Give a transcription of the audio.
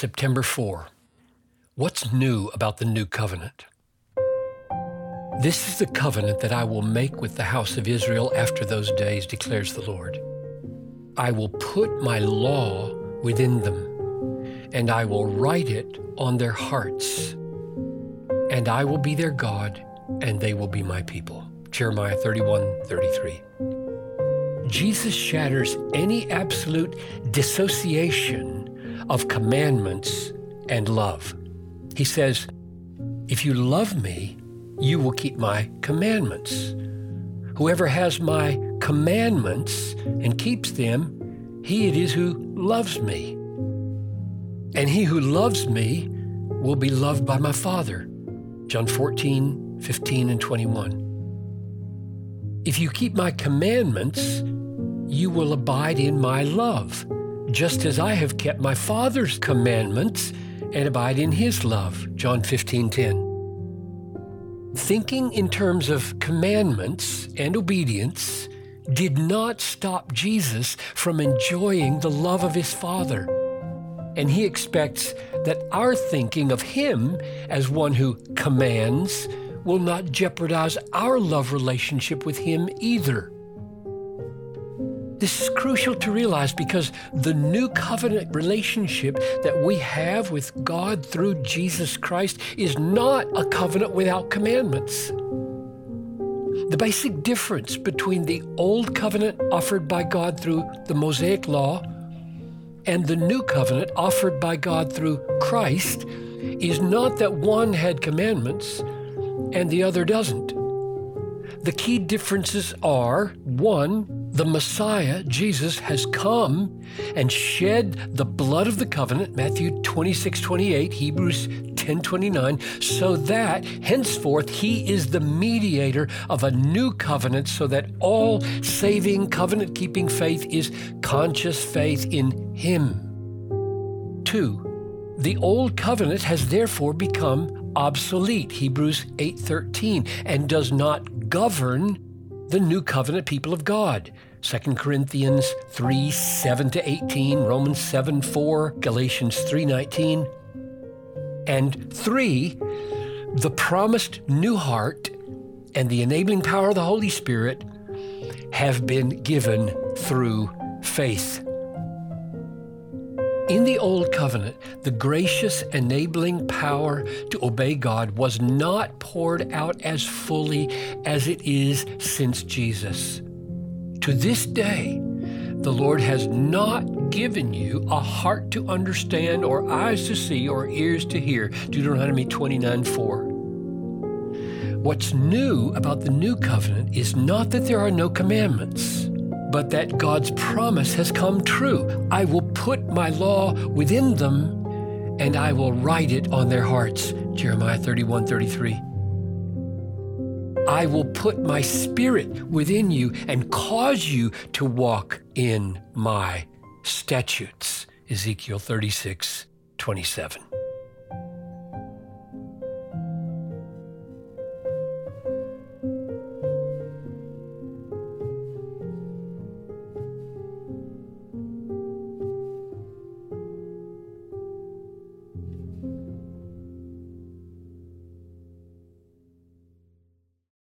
September 4. What's new about the new covenant? This is the covenant that I will make with the house of Israel after those days, declares the Lord. I will put my law within them, and I will write it on their hearts. And I will be their God, and they will be my people. Jeremiah 31 33. Jesus shatters any absolute dissociation of commandments and love. He says, If you love me, you will keep my commandments. Whoever has my commandments and keeps them, he it is who loves me. And he who loves me will be loved by my Father. John 14, 15, and 21. If you keep my commandments, you will abide in my love, just as I have kept my Father's commandments and abide in his love. John 15:10. Thinking in terms of commandments and obedience did not stop Jesus from enjoying the love of his Father. And he expects that our thinking of him as one who commands will not jeopardize our love relationship with him either. This is crucial to realize because the new covenant relationship that we have with God through Jesus Christ is not a covenant without commandments. The basic difference between the old covenant offered by God through the Mosaic Law and the new covenant offered by God through Christ is not that one had commandments and the other doesn't. The key differences are one, the Messiah, Jesus, has come and shed the blood of the covenant, Matthew 26, 28, Hebrews 10, 29, so that henceforth he is the mediator of a new covenant, so that all saving, covenant keeping faith is conscious faith in him. Two, the old covenant has therefore become obsolete Hebrews 8:13 and does not govern the new covenant people of God. 2 Corinthians 3 7 to 18, Romans 7 4, Galatians 3 19. And three, the promised new heart and the enabling power of the Holy Spirit have been given through faith. In the Old Covenant, the gracious enabling power to obey God was not poured out as fully as it is since Jesus. To this day, the Lord has not given you a heart to understand, or eyes to see, or ears to hear. Deuteronomy 29 4. What's new about the new covenant is not that there are no commandments but that God's promise has come true. I will put my law within them and I will write it on their hearts. Jeremiah 31 33. I will put my spirit within you and cause you to walk in my statutes. Ezekiel 36 27.